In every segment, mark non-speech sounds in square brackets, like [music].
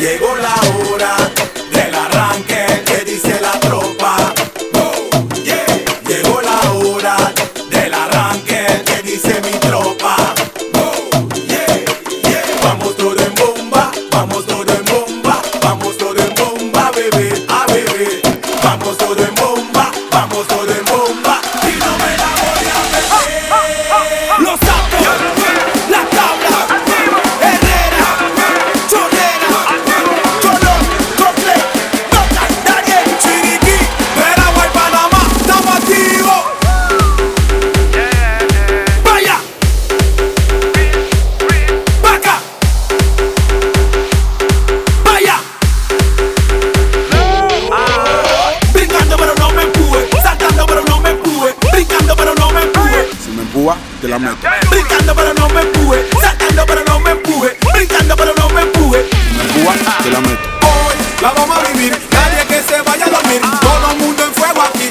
Llegó la hora. la meto. Brincando pero no me empuje, saltando pero no me empuje, brincando pero no me empuje. Me empuja, te la meto. Hoy la vamos a vivir, nadie que se vaya a dormir, ah. todo el mundo en fuego aquí.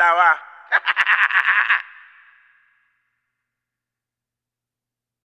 estaba. [laughs]